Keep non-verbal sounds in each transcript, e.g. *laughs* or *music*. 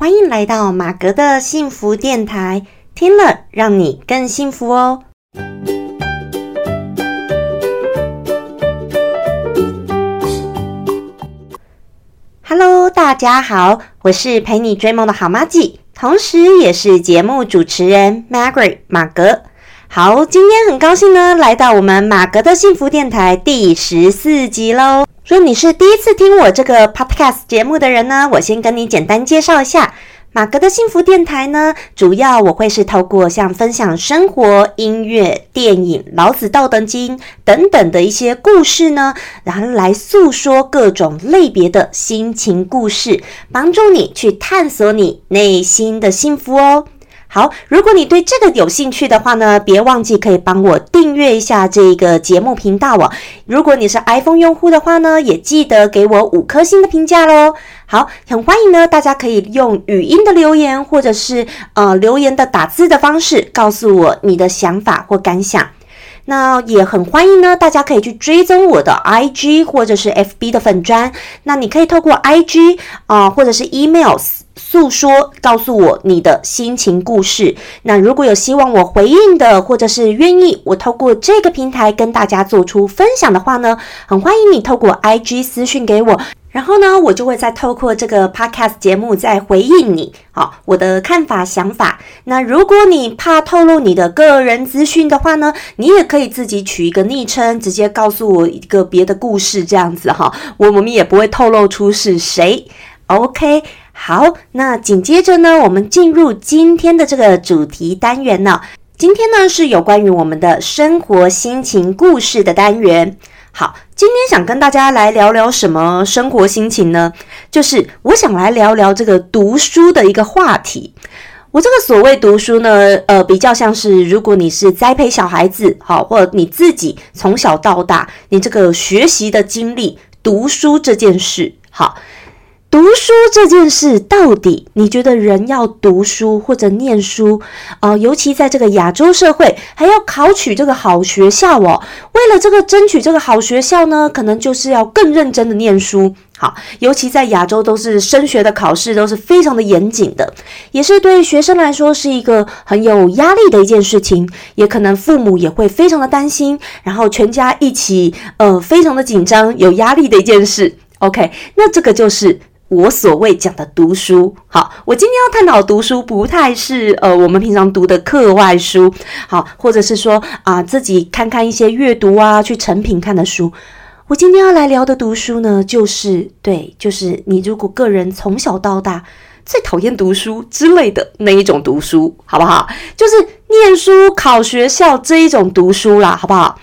欢迎来到马格的幸福电台，听了让你更幸福哦。Hello，大家好，我是陪你追梦的好妈吉，同时也是节目主持人 Margaret 马格。好，今天很高兴呢，来到我们马格的幸福电台第十四集喽。如果你是第一次听我这个 Podcast 节目的人呢，我先跟你简单介绍一下。马格的幸福电台呢，主要我会是透过像分享生活、音乐、电影、老子道德经等等的一些故事呢，然后来诉说各种类别的心情故事，帮助你去探索你内心的幸福哦。好，如果你对这个有兴趣的话呢，别忘记可以帮我订阅一下这个节目频道哦。如果你是 iPhone 用户的话呢，也记得给我五颗星的评价喽。好，很欢迎呢，大家可以用语音的留言，或者是呃留言的打字的方式，告诉我你的想法或感想。那也很欢迎呢，大家可以去追踪我的 IG 或者是 FB 的粉砖。那你可以透过 IG 啊，或者是 emails。诉说，告诉我你的心情故事。那如果有希望我回应的，或者是愿意我透过这个平台跟大家做出分享的话呢，很欢迎你透过 IG 私讯给我，然后呢，我就会再透过这个 Podcast 节目再回应你。好，我的看法想法。那如果你怕透露你的个人资讯的话呢，你也可以自己取一个昵称，直接告诉我一个别的故事，这样子哈，我我们也不会透露出是谁。OK。好，那紧接着呢，我们进入今天的这个主题单元呢。今天呢是有关于我们的生活心情故事的单元。好，今天想跟大家来聊聊什么生活心情呢？就是我想来聊聊这个读书的一个话题。我这个所谓读书呢，呃，比较像是如果你是栽培小孩子，好，或者你自己从小到大，你这个学习的经历，读书这件事，好。读书这件事，到底你觉得人要读书或者念书啊？尤其在这个亚洲社会，还要考取这个好学校哦。为了这个争取这个好学校呢，可能就是要更认真的念书。好，尤其在亚洲，都是升学的考试都是非常的严谨的，也是对学生来说是一个很有压力的一件事情。也可能父母也会非常的担心，然后全家一起呃非常的紧张、有压力的一件事。OK，那这个就是。我所谓讲的读书，好，我今天要探讨读书，不太是呃我们平常读的课外书，好，或者是说啊自己看看一些阅读啊，去成品看的书。我今天要来聊的读书呢，就是对，就是你如果个人从小到大最讨厌读书之类的那一种读书，好不好？就是念书、考学校这一种读书啦，好不好？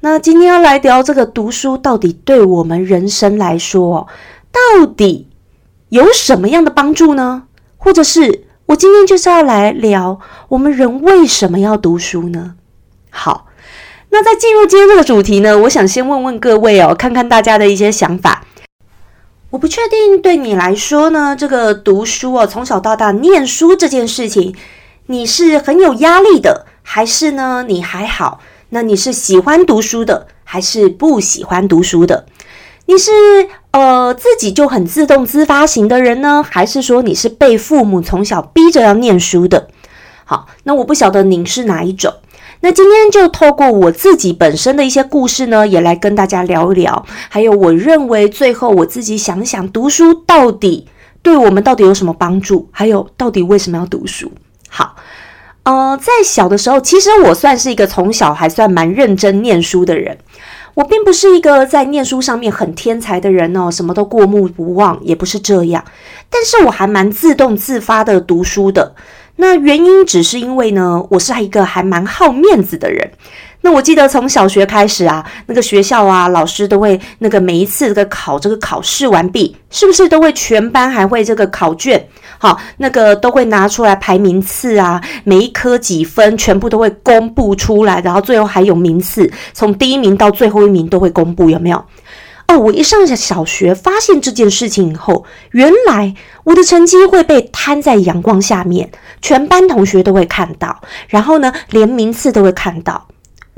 那今天要来聊这个读书，到底对我们人生来说，到底？有什么样的帮助呢？或者是我今天就是要来聊我们人为什么要读书呢？好，那在进入今天这个主题呢，我想先问问各位哦，看看大家的一些想法。我不确定对你来说呢，这个读书哦，从小到大念书这件事情，你是很有压力的，还是呢你还好？那你是喜欢读书的，还是不喜欢读书的？你是呃自己就很自动自发型的人呢，还是说你是被父母从小逼着要念书的？好，那我不晓得您是哪一种。那今天就透过我自己本身的一些故事呢，也来跟大家聊一聊。还有我认为最后我自己想想，读书到底对我们到底有什么帮助？还有到底为什么要读书？好，呃，在小的时候，其实我算是一个从小还算蛮认真念书的人。我并不是一个在念书上面很天才的人哦，什么都过目不忘，也不是这样。但是我还蛮自动自发的读书的。那原因只是因为呢，我是一个还蛮好面子的人。那我记得从小学开始啊，那个学校啊，老师都会那个每一次这个考这个考试完毕，是不是都会全班还会这个考卷？好，那个都会拿出来排名次啊，每一科几分，全部都会公布出来，然后最后还有名次，从第一名到最后一名都会公布，有没有？哦，我一上小学发现这件事情以后，原来我的成绩会被摊在阳光下面，全班同学都会看到，然后呢，连名次都会看到。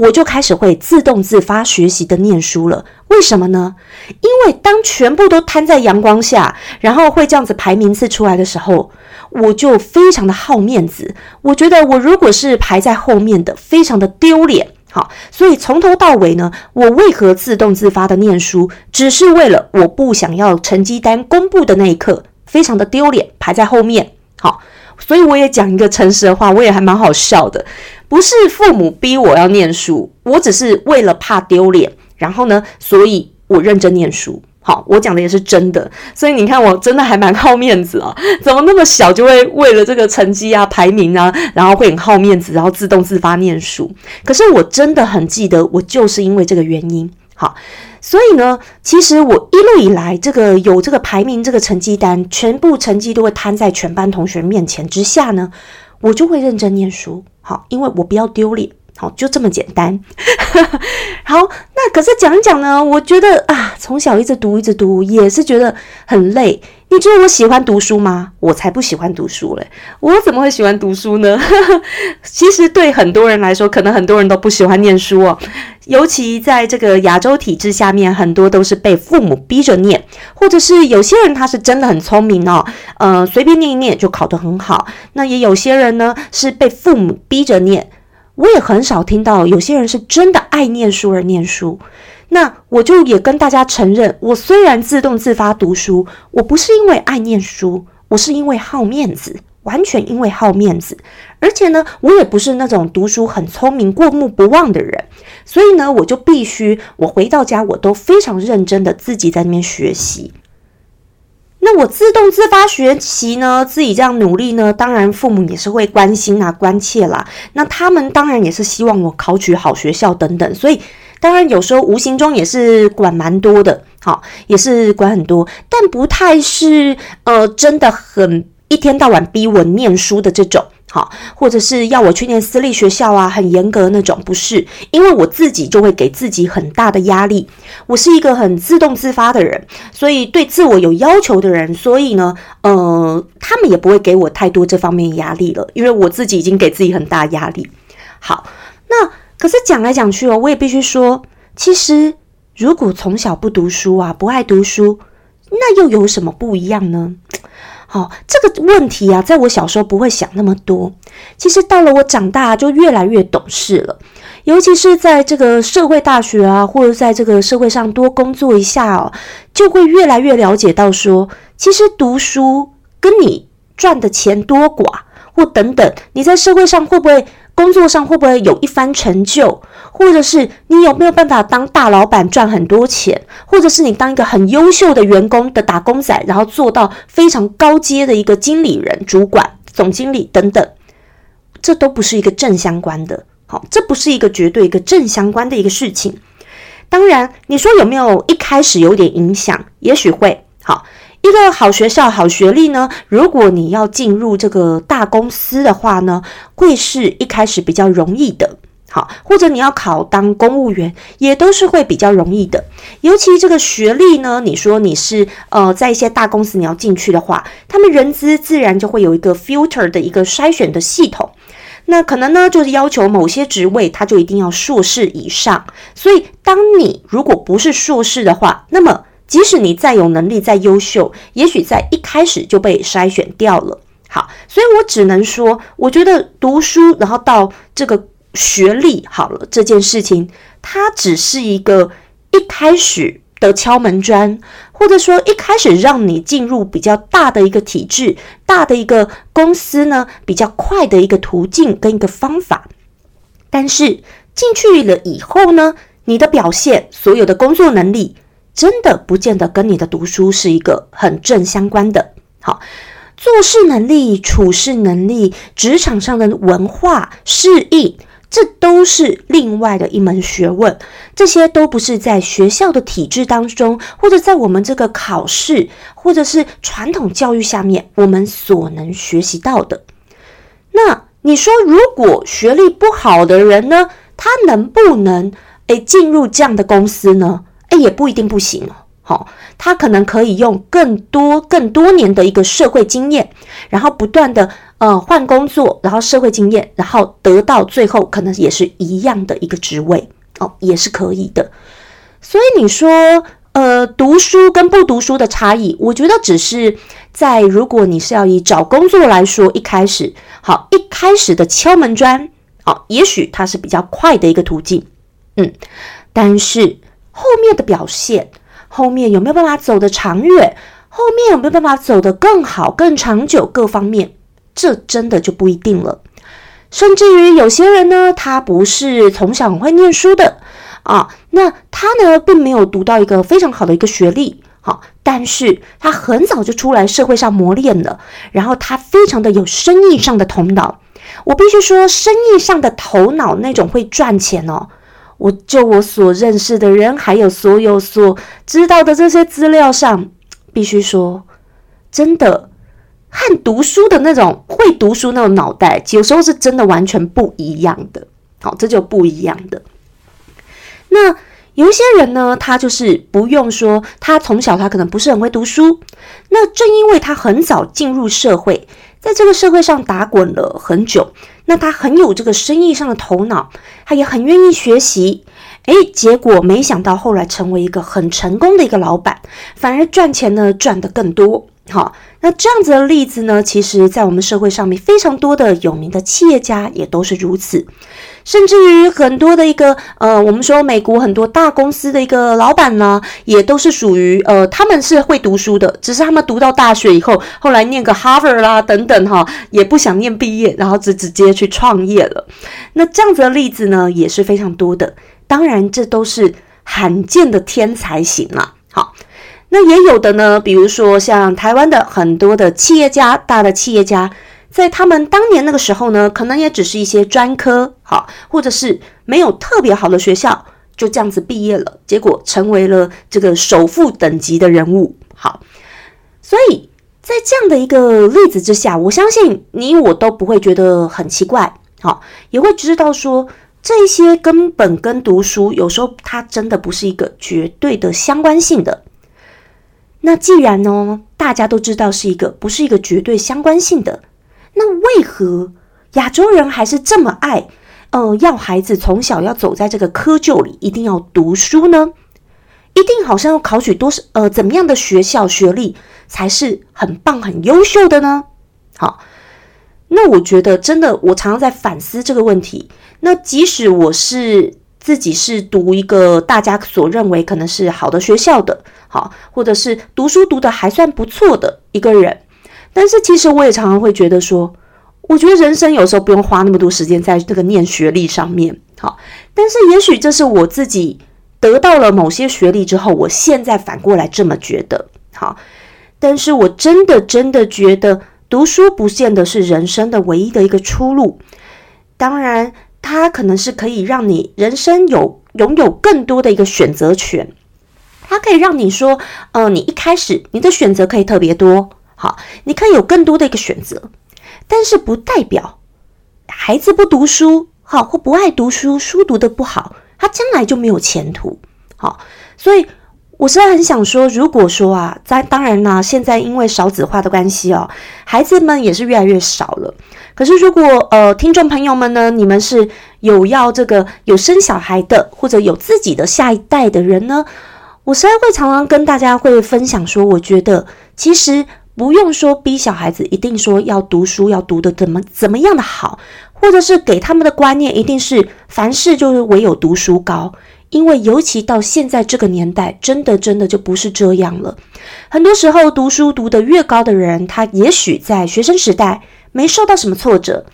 我就开始会自动自发学习的念书了。为什么呢？因为当全部都摊在阳光下，然后会这样子排名次出来的时候，我就非常的好面子。我觉得我如果是排在后面的，非常的丢脸。好，所以从头到尾呢，我为何自动自发的念书，只是为了我不想要成绩单公布的那一刻，非常的丢脸，排在后面。好，所以我也讲一个诚实的话，我也还蛮好笑的，不是父母逼我要念书，我只是为了怕丢脸，然后呢，所以我认真念书。好，我讲的也是真的，所以你看，我真的还蛮好面子啊！*laughs* 怎么那么小就会为了这个成绩啊、排名啊，然后会很好面子，然后自动自发念书？可是我真的很记得，我就是因为这个原因。好，所以呢，其实我一路以来，这个有这个排名、这个成绩单，全部成绩都会摊在全班同学面前之下呢，我就会认真念书。好，因为我不要丢脸。好，就这么简单。*laughs* 好，那可是讲一讲呢，我觉得啊，从小一直读一直读，也是觉得很累。你觉得我喜欢读书吗？我才不喜欢读书嘞！我怎么会喜欢读书呢？*laughs* 其实对很多人来说，可能很多人都不喜欢念书哦。尤其在这个亚洲体制下面，很多都是被父母逼着念，或者是有些人他是真的很聪明哦，呃，随便念一念就考得很好。那也有些人呢是被父母逼着念。我也很少听到有些人是真的爱念书而念书，那我就也跟大家承认，我虽然自动自发读书，我不是因为爱念书，我是因为好面子，完全因为好面子。而且呢，我也不是那种读书很聪明、过目不忘的人，所以呢，我就必须我回到家，我都非常认真的自己在那边学习。那我自动自发学习呢，自己这样努力呢，当然父母也是会关心啊、关切啦。那他们当然也是希望我考取好学校等等，所以当然有时候无形中也是管蛮多的，好，也是管很多，但不太是呃真的很一天到晚逼我念书的这种。好，或者是要我去念私立学校啊，很严格那种，不是，因为我自己就会给自己很大的压力。我是一个很自动自发的人，所以对自我有要求的人，所以呢，呃，他们也不会给我太多这方面压力了，因为我自己已经给自己很大压力。好，那可是讲来讲去哦，我也必须说，其实如果从小不读书啊，不爱读书，那又有什么不一样呢？哦，这个问题啊，在我小时候不会想那么多。其实到了我长大，就越来越懂事了。尤其是在这个社会大学啊，或者在这个社会上多工作一下哦，就会越来越了解到说，其实读书跟你赚的钱多寡，或等等，你在社会上会不会？工作上会不会有一番成就，或者是你有没有办法当大老板赚很多钱，或者是你当一个很优秀的员工的打工仔，然后做到非常高阶的一个经理人、主管、总经理等等，这都不是一个正相关的。好，这不是一个绝对一个正相关的一个事情。当然，你说有没有一开始有点影响？也许会。好。一个好学校、好学历呢？如果你要进入这个大公司的话呢，会是一开始比较容易的。好，或者你要考当公务员，也都是会比较容易的。尤其这个学历呢，你说你是呃，在一些大公司你要进去的话，他们人资自然就会有一个 filter 的一个筛选的系统。那可能呢，就是要求某些职位，他就一定要硕士以上。所以，当你如果不是硕士的话，那么即使你再有能力、再优秀，也许在一开始就被筛选掉了。好，所以我只能说，我觉得读书，然后到这个学历好了这件事情，它只是一个一开始的敲门砖，或者说一开始让你进入比较大的一个体制、大的一个公司呢，比较快的一个途径跟一个方法。但是进去了以后呢，你的表现，所有的工作能力。真的不见得跟你的读书是一个很正相关的。好，做事能力、处事能力、职场上的文化适应，这都是另外的一门学问。这些都不是在学校的体制当中，或者在我们这个考试，或者是传统教育下面，我们所能学习到的。那你说，如果学历不好的人呢，他能不能诶进入这样的公司呢？哎，也不一定不行哦。好，他可能可以用更多、更多年的一个社会经验，然后不断的呃换工作，然后社会经验，然后得到最后可能也是一样的一个职位哦，也是可以的。所以你说，呃，读书跟不读书的差异，我觉得只是在如果你是要以找工作来说，一开始好，一开始的敲门砖，好，也许它是比较快的一个途径，嗯，但是后面的表现。后面有没有办法走得长远？后面有没有办法走得更好、更长久？各方面，这真的就不一定了。甚至于有些人呢，他不是从小很会念书的啊，那他呢，并没有读到一个非常好的一个学历，好，但是他很早就出来社会上磨练了，然后他非常的有生意上的头脑。我必须说，生意上的头脑那种会赚钱哦。我就我所认识的人，还有所有所知道的这些资料上，必须说，真的和读书的那种会读书那种脑袋，有时候是真的完全不一样的。好，这就不一样的。那有一些人呢，他就是不用说，他从小他可能不是很会读书，那正因为他很早进入社会。在这个社会上打滚了很久，那他很有这个生意上的头脑，他也很愿意学习。诶，结果没想到后来成为一个很成功的一个老板，反而赚钱呢赚得更多。好，那这样子的例子呢，其实在我们社会上面非常多的有名的企业家也都是如此。甚至于很多的一个呃，我们说美国很多大公司的一个老板呢，也都是属于呃，他们是会读书的，只是他们读到大学以后，后来念个 Harvard 啦等等哈，也不想念毕业，然后就直接去创业了。那这样子的例子呢，也是非常多的。当然，这都是罕见的天才型了。好，那也有的呢，比如说像台湾的很多的企业家，大的企业家。在他们当年那个时候呢，可能也只是一些专科，好，或者是没有特别好的学校，就这样子毕业了，结果成为了这个首富等级的人物，好，所以在这样的一个例子之下，我相信你我都不会觉得很奇怪，好，也会知道说这些根本跟读书有时候它真的不是一个绝对的相关性的。那既然呢，大家都知道是一个不是一个绝对相关性的。那为何亚洲人还是这么爱，呃，要孩子从小要走在这个窠臼里，一定要读书呢？一定好像要考取多少，呃，怎么样的学校学历才是很棒、很优秀的呢？好，那我觉得真的，我常常在反思这个问题。那即使我是自己是读一个大家所认为可能是好的学校的，好，或者是读书读的还算不错的一个人。但是其实我也常常会觉得说，我觉得人生有时候不用花那么多时间在这个念学历上面，好。但是也许这是我自己得到了某些学历之后，我现在反过来这么觉得，好。但是我真的真的觉得读书不见得是人生的唯一的一个出路。当然，它可能是可以让你人生有拥有更多的一个选择权，它可以让你说，呃，你一开始你的选择可以特别多。好，你可以有更多的一个选择，但是不代表孩子不读书，好或不爱读书，书读的不好，他将来就没有前途。好，所以我实在很想说，如果说啊，在当然啦，现在因为少子化的关系哦，孩子们也是越来越少了。可是如果呃，听众朋友们呢，你们是有要这个有生小孩的，或者有自己的下一代的人呢，我实在会常常跟大家会分享说，我觉得其实。不用说逼小孩子一定说要读书，要读的怎么怎么样的好，或者是给他们的观念一定是凡事就是唯有读书高，因为尤其到现在这个年代，真的真的就不是这样了。很多时候读书读得越高的人，他也许在学生时代没受到什么挫折，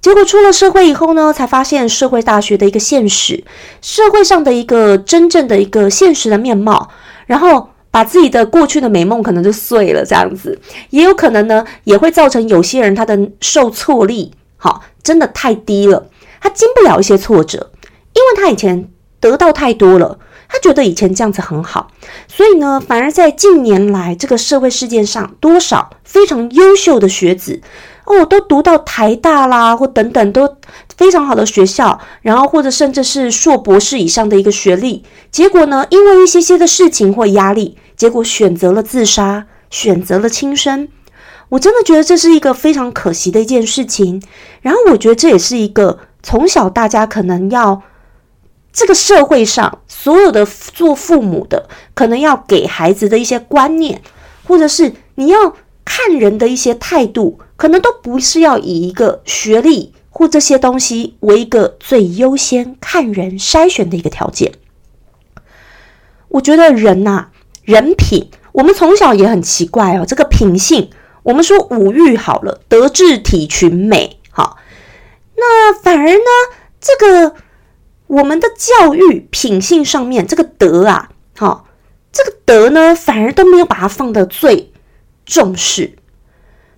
结果出了社会以后呢，才发现社会大学的一个现实，社会上的一个真正的一个现实的面貌，然后。把自己的过去的美梦可能就碎了，这样子也有可能呢，也会造成有些人他的受挫力，好，真的太低了，他经不了一些挫折，因为他以前得到太多了，他觉得以前这样子很好，所以呢，反而在近年来这个社会事件上，多少非常优秀的学子。哦，都读到台大啦，或等等都非常好的学校，然后或者甚至是硕博士以上的一个学历，结果呢，因为一些些的事情或压力，结果选择了自杀，选择了轻生。我真的觉得这是一个非常可惜的一件事情。然后我觉得这也是一个从小大家可能要这个社会上所有的做父母的可能要给孩子的一些观念，或者是你要看人的一些态度，可能都不是要以一个学历或这些东西为一个最优先看人筛选的一个条件。我觉得人呐，人品，我们从小也很奇怪哦，这个品性。我们说五育好了，德智体群美，好，那反而呢，这个我们的教育品性上面，这个德啊，好，这个德呢，反而都没有把它放的最重视。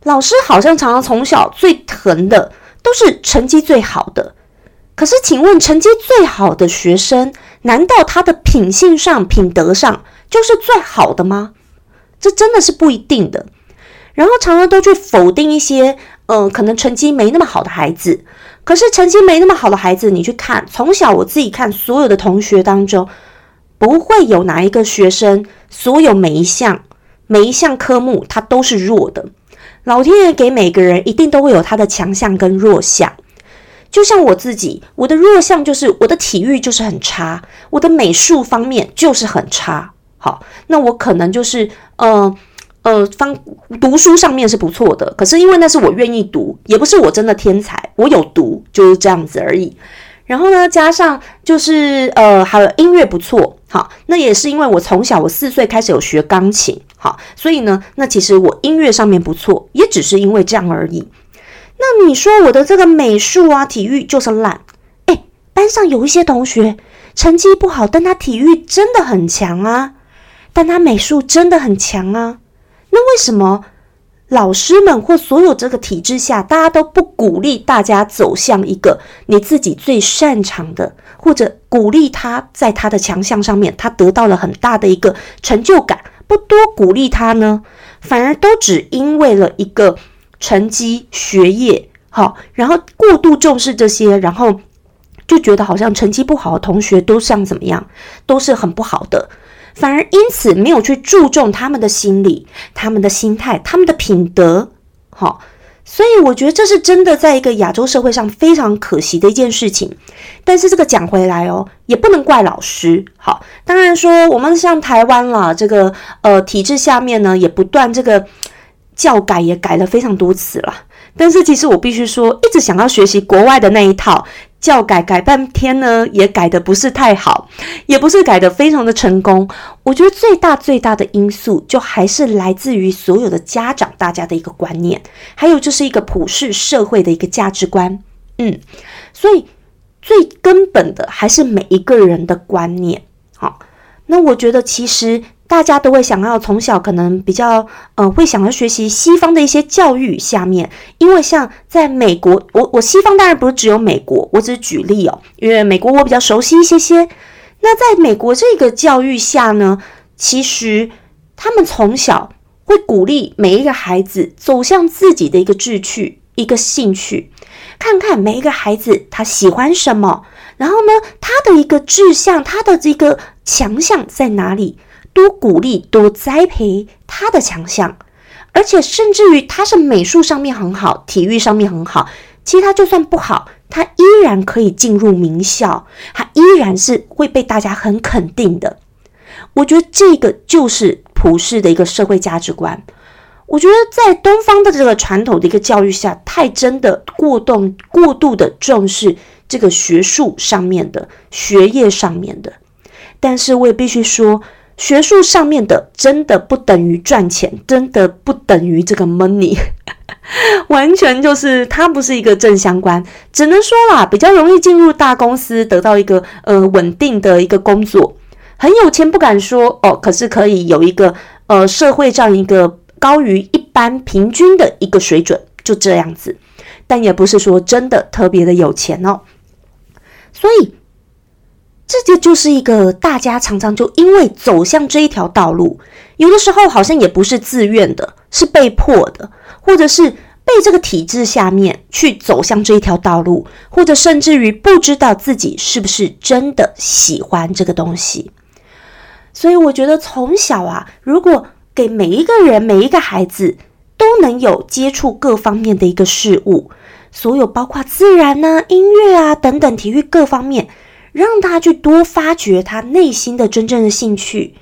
老师好像常常从小最疼的都是成绩最好的，可是请问，成绩最好的学生，难道他的品性上、品德上就是最好的吗？这真的是不一定的。然后常常都去否定一些，嗯，可能成绩没那么好的孩子。可是成绩没那么好的孩子，你去看，从小我自己看所有的同学当中，不会有哪一个学生，所有每一项每一项科目他都是弱的。老天爷给每个人一定都会有他的强项跟弱项。就像我自己，我的弱项就是我的体育就是很差，我的美术方面就是很差。好，那我可能就是，呃。呃，方读书上面是不错的，可是因为那是我愿意读，也不是我真的天才，我有读就是这样子而已。然后呢，加上就是呃，还有音乐不错，好，那也是因为我从小我四岁开始有学钢琴，好，所以呢，那其实我音乐上面不错，也只是因为这样而已。那你说我的这个美术啊、体育就是烂，哎，班上有一些同学成绩不好，但他体育真的很强啊，但他美术真的很强啊。那为什么老师们或所有这个体制下，大家都不鼓励大家走向一个你自己最擅长的，或者鼓励他在他的强项上面，他得到了很大的一个成就感，不多鼓励他呢？反而都只因为了一个成绩、学业，好，然后过度重视这些，然后就觉得好像成绩不好的同学都像怎么样，都是很不好的。反而因此没有去注重他们的心理、他们的心态、他们的品德，好，所以我觉得这是真的，在一个亚洲社会上非常可惜的一件事情。但是这个讲回来哦，也不能怪老师，好，当然说我们像台湾啦，这个呃体制下面呢，也不断这个教改也改了非常多次了。但是其实我必须说，一直想要学习国外的那一套。教改改半天呢，也改的不是太好，也不是改的非常的成功。我觉得最大最大的因素，就还是来自于所有的家长大家的一个观念，还有就是一个普世社会的一个价值观。嗯，所以最根本的还是每一个人的观念。好，那我觉得其实。大家都会想要从小可能比较呃会想要学习西方的一些教育下面，因为像在美国，我我西方当然不是只有美国，我只是举例哦，因为美国我比较熟悉一些些。那在美国这个教育下呢，其实他们从小会鼓励每一个孩子走向自己的一个志趣、一个兴趣，看看每一个孩子他喜欢什么，然后呢，他的一个志向、他的这个强项在哪里。多鼓励，多栽培他的强项，而且甚至于他是美术上面很好，体育上面很好，其实他就算不好，他依然可以进入名校，他依然是会被大家很肯定的。我觉得这个就是普世的一个社会价值观。我觉得在东方的这个传统的一个教育下，太真的过动过度的重视这个学术上面的学业上面的，但是我也必须说。学术上面的真的不等于赚钱，真的不等于这个 money，*laughs* 完全就是它不是一个正相关。只能说啦，比较容易进入大公司，得到一个呃稳定的一个工作，很有钱不敢说哦，可是可以有一个呃社会上一个高于一般平均的一个水准，就这样子。但也不是说真的特别的有钱哦，所以。这就就是一个大家常常就因为走向这一条道路，有的时候好像也不是自愿的，是被迫的，或者是被这个体制下面去走向这一条道路，或者甚至于不知道自己是不是真的喜欢这个东西。所以我觉得从小啊，如果给每一个人、每一个孩子都能有接触各方面的一个事物，所有包括自然呐、音乐啊等等体育各方面，让他去多发掘他内心的真正的兴趣，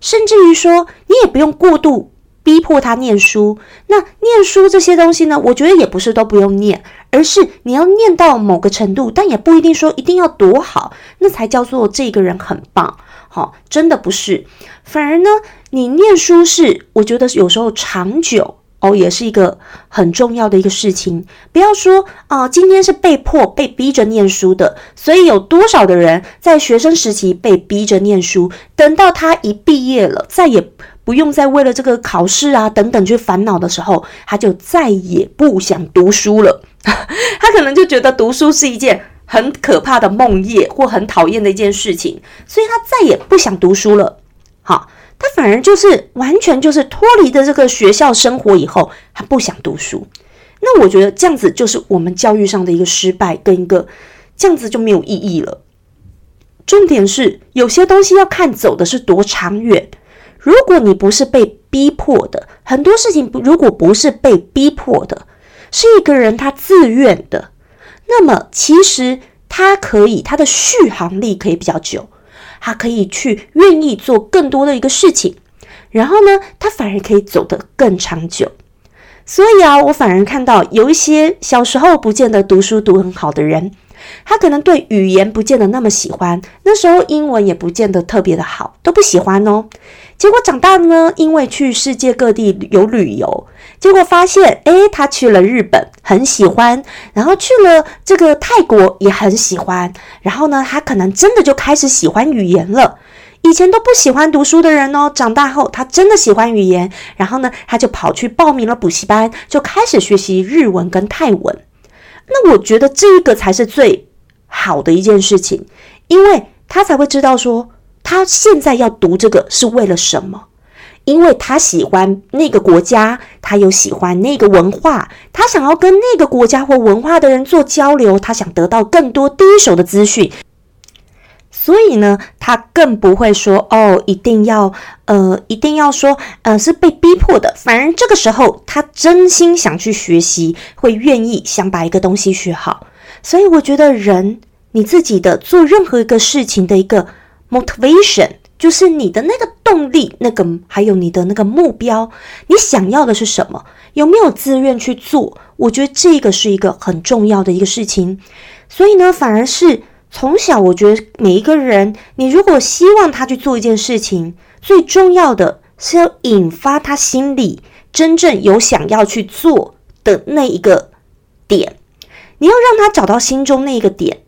甚至于说，你也不用过度。逼迫他念书，那念书这些东西呢？我觉得也不是都不用念，而是你要念到某个程度，但也不一定说一定要多好，那才叫做这个人很棒。好，真的不是，反而呢，你念书是我觉得有时候长久哦，也是一个很重要的一个事情。不要说啊，今天是被迫被逼着念书的，所以有多少的人在学生时期被逼着念书，等到他一毕业了，再也。不用再为了这个考试啊等等去烦恼的时候，他就再也不想读书了。*laughs* 他可能就觉得读书是一件很可怕的梦魇，或很讨厌的一件事情，所以他再也不想读书了。好，他反而就是完全就是脱离的这个学校生活以后，他不想读书。那我觉得这样子就是我们教育上的一个失败，跟一个这样子就没有意义了。重点是有些东西要看走的是多长远。如果你不是被逼迫的，很多事情，如果不是被逼迫的，是一个人他自愿的，那么其实他可以，他的续航力可以比较久，他可以去愿意做更多的一个事情，然后呢，他反而可以走得更长久。所以啊，我反而看到有一些小时候不见得读书读很好的人。他可能对语言不见得那么喜欢，那时候英文也不见得特别的好，都不喜欢哦。结果长大呢，因为去世界各地有旅游，结果发现，诶，他去了日本，很喜欢；然后去了这个泰国，也很喜欢。然后呢，他可能真的就开始喜欢语言了。以前都不喜欢读书的人哦，长大后他真的喜欢语言，然后呢，他就跑去报名了补习班，就开始学习日文跟泰文。那我觉得这个才是最好的一件事情，因为他才会知道说他现在要读这个是为了什么，因为他喜欢那个国家，他又喜欢那个文化，他想要跟那个国家或文化的人做交流，他想得到更多第一手的资讯。所以呢，他更不会说哦，一定要呃，一定要说呃，是被逼迫的。反而这个时候，他真心想去学习，会愿意想把一个东西学好。所以我觉得，人你自己的做任何一个事情的一个 motivation，就是你的那个动力，那个还有你的那个目标，你想要的是什么？有没有自愿去做？我觉得这个是一个很重要的一个事情。所以呢，反而是。从小，我觉得每一个人，你如果希望他去做一件事情，最重要的是要引发他心里真正有想要去做的那一个点。你要让他找到心中那一个点，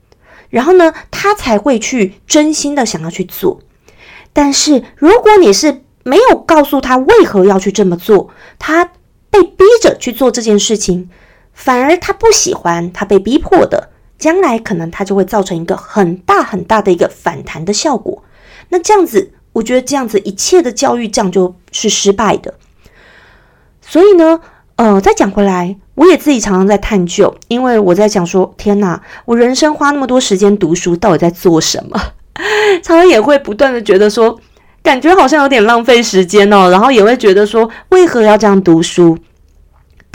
然后呢，他才会去真心的想要去做。但是，如果你是没有告诉他为何要去这么做，他被逼着去做这件事情，反而他不喜欢，他被逼迫的。将来可能它就会造成一个很大很大的一个反弹的效果。那这样子，我觉得这样子一切的教育这样就是失败的。所以呢，呃，再讲回来，我也自己常常在探究，因为我在讲说，天哪，我人生花那么多时间读书，到底在做什么？*laughs* 常常也会不断的觉得说，感觉好像有点浪费时间哦，然后也会觉得说，为何要这样读书？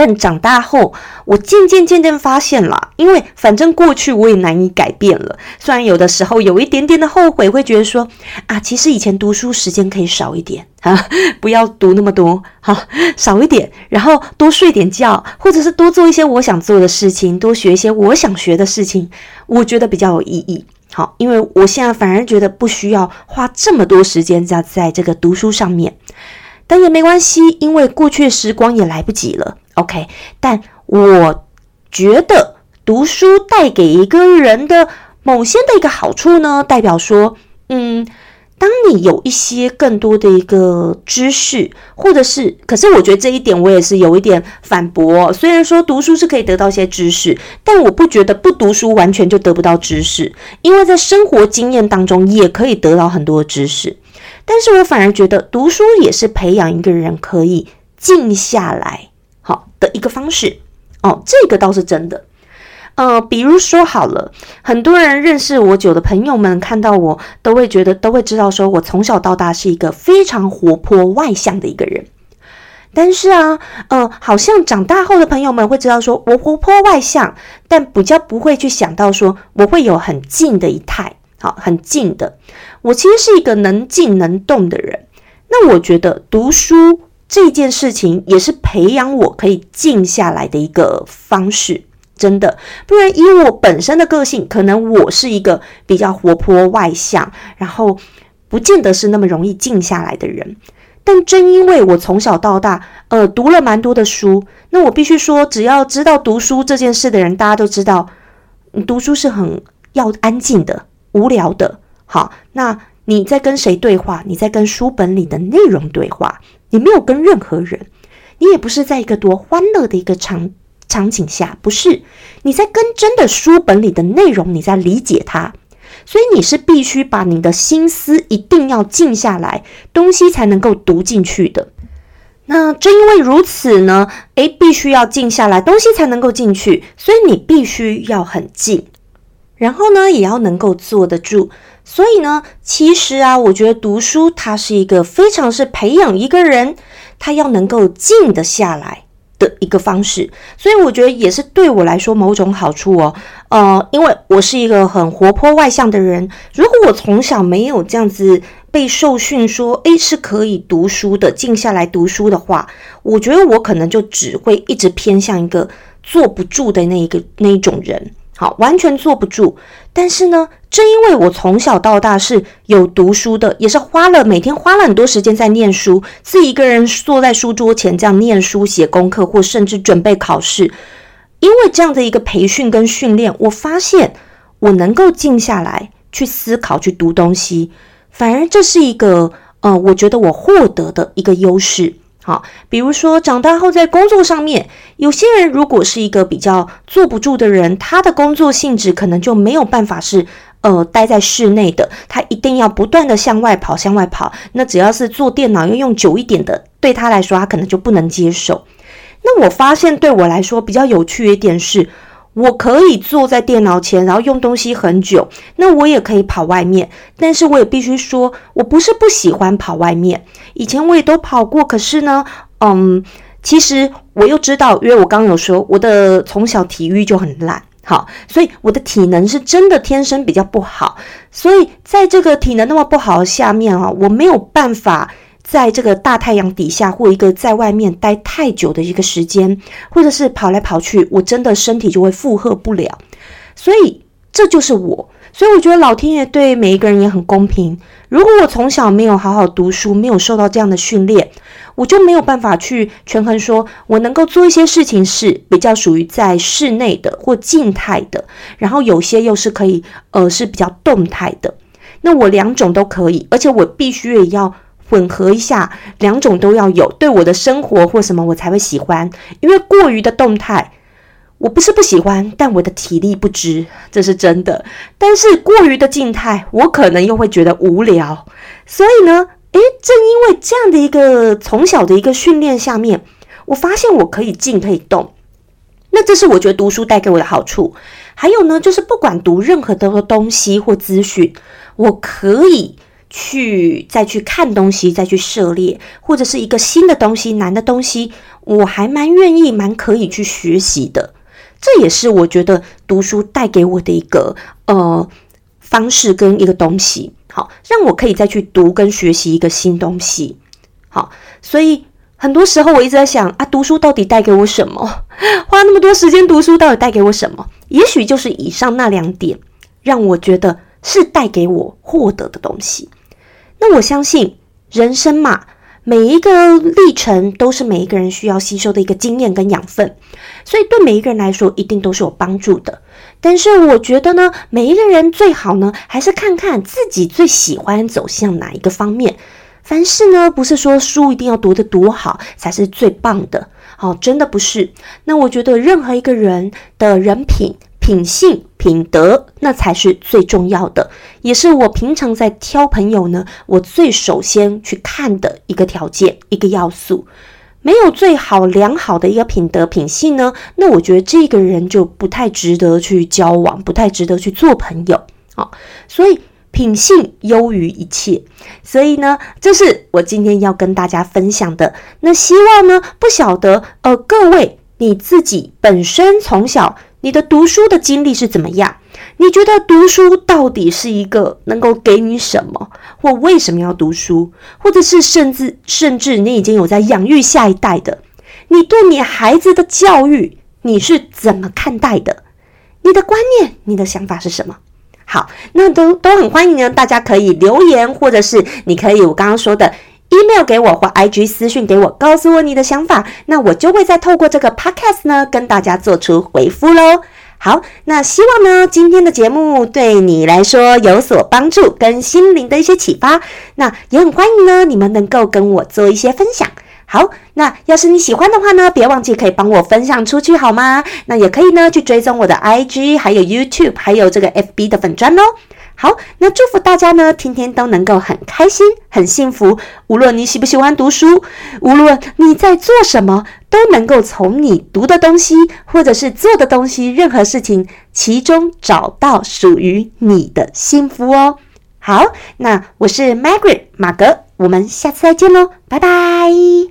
但长大后，我渐渐渐渐发现了，因为反正过去我也难以改变了。虽然有的时候有一点点的后悔，会觉得说啊，其实以前读书时间可以少一点 *laughs* 啊，不要读那么多，哈，少一点，然后多睡点觉，或者是多做一些我想做的事情，多学一些我想学的事情，我觉得比较有意义。好，因为我现在反而觉得不需要花这么多时间在在这个读书上面，但也没关系，因为过去的时光也来不及了。OK，但我觉得读书带给一个人的某些的一个好处呢，代表说，嗯，当你有一些更多的一个知识，或者是，可是我觉得这一点我也是有一点反驳。虽然说读书是可以得到一些知识，但我不觉得不读书完全就得不到知识，因为在生活经验当中也可以得到很多知识。但是我反而觉得读书也是培养一个人可以静下来。的一个方式哦，这个倒是真的。呃，比如说好了，很多人认识我久的朋友们看到我，都会觉得都会知道，说我从小到大是一个非常活泼外向的一个人。但是啊，呃，好像长大后的朋友们会知道，说我活泼外向，但比较不会去想到说我会有很静的一态，好，很静的。我其实是一个能静能动的人。那我觉得读书这件事情也是培养我可以静下来的一个方式，真的。不然以我本身的个性，可能我是一个比较活泼外向，然后不见得是那么容易静下来的人。但正因为我从小到大，呃，读了蛮多的书，那我必须说，只要知道读书这件事的人，大家都知道，读书是很要安静的、无聊的。好，那你在跟谁对话？你在跟书本里的内容对话，你没有跟任何人，你也不是在一个多欢乐的一个场场景下，不是你在跟真的书本里的内容，你在理解它。所以你是必须把你的心思一定要静下来，东西才能够读进去的。那正因为如此呢，诶，必须要静下来，东西才能够进去。所以你必须要很静，然后呢，也要能够坐得住。所以呢，其实啊，我觉得读书它是一个非常是培养一个人，他要能够静得下来。的一个方式，所以我觉得也是对我来说某种好处哦。呃，因为我是一个很活泼外向的人，如果我从小没有这样子被受训说，诶，是可以读书的，静下来读书的话，我觉得我可能就只会一直偏向一个坐不住的那一个那一种人。好，完全坐不住。但是呢，正因为我从小到大是有读书的，也是花了每天花了很多时间在念书，自己一个人坐在书桌前这样念书、写功课，或甚至准备考试。因为这样的一个培训跟训练，我发现我能够静下来去思考、去读东西，反而这是一个呃，我觉得我获得的一个优势。好，比如说长大后在工作上面，有些人如果是一个比较坐不住的人，他的工作性质可能就没有办法是呃待在室内的，他一定要不断的向外跑，向外跑。那只要是坐电脑要用久一点的，对他来说他可能就不能接受。那我发现对我来说比较有趣一点是。我可以坐在电脑前，然后用东西很久。那我也可以跑外面，但是我也必须说，我不是不喜欢跑外面。以前我也都跑过，可是呢，嗯，其实我又知道，因为我刚刚有说，我的从小体育就很烂，好，所以我的体能是真的天生比较不好。所以在这个体能那么不好的下面啊，我没有办法。在这个大太阳底下，或一个在外面待太久的一个时间，或者是跑来跑去，我真的身体就会负荷不了。所以这就是我。所以我觉得老天爷对每一个人也很公平。如果我从小没有好好读书，没有受到这样的训练，我就没有办法去权衡说，我能够做一些事情是比较属于在室内的或静态的，然后有些又是可以呃是比较动态的。那我两种都可以，而且我必须也要。混合一下，两种都要有，对我的生活或什么我才会喜欢。因为过于的动态，我不是不喜欢，但我的体力不支，*laughs* 这是真的。但是过于的静态，我可能又会觉得无聊。所以呢，诶，正因为这样的一个从小的一个训练下面，我发现我可以静可以动。那这是我觉得读书带给我的好处。还有呢，就是不管读任何的东西或资讯，我可以。去再去看东西，再去涉猎，或者是一个新的东西、难的东西，我还蛮愿意、蛮可以去学习的。这也是我觉得读书带给我的一个呃方式跟一个东西，好让我可以再去读跟学习一个新东西。好，所以很多时候我一直在想啊，读书到底带给我什么？*laughs* 花那么多时间读书，到底带给我什么？也许就是以上那两点，让我觉得是带给我获得的东西。那我相信人生嘛，每一个历程都是每一个人需要吸收的一个经验跟养分，所以对每一个人来说一定都是有帮助的。但是我觉得呢，每一个人最好呢，还是看看自己最喜欢走向哪一个方面。凡事呢，不是说书一定要读得多好才是最棒的，哦，真的不是。那我觉得任何一个人的人品。品性、品德，那才是最重要的，也是我平常在挑朋友呢，我最首先去看的一个条件、一个要素。没有最好良好的一个品德品性呢，那我觉得这个人就不太值得去交往，不太值得去做朋友哦。所以品性优于一切，所以呢，这是我今天要跟大家分享的。那希望呢，不晓得呃各位你自己本身从小你的读书的经历是怎么样？你觉得读书到底是一个能够给你什么，或为什么要读书，或者是甚至甚至你已经有在养育下一代的，你对你孩子的教育你是怎么看待的？你的观念、你的想法是什么？好，那都都很欢迎呢，大家可以留言，或者是你可以我刚刚说的 email 给我或 IG 私讯给我，告诉我你的想法，那我就会再透过这个 podcast 呢跟大家做出回复喽。好，那希望呢，今天的节目对你来说有所帮助，跟心灵的一些启发。那也很欢迎呢，你们能够跟我做一些分享。好，那要是你喜欢的话呢，别忘记可以帮我分享出去，好吗？那也可以呢，去追踪我的 IG，还有 YouTube，还有这个 FB 的粉砖哦。好，那祝福大家呢，天天都能够很开心、很幸福。无论你喜不喜欢读书，无论你在做什么，都能够从你读的东西或者是做的东西，任何事情其中找到属于你的幸福哦。好，那我是 Margaret 马格，我们下次再见喽，拜拜。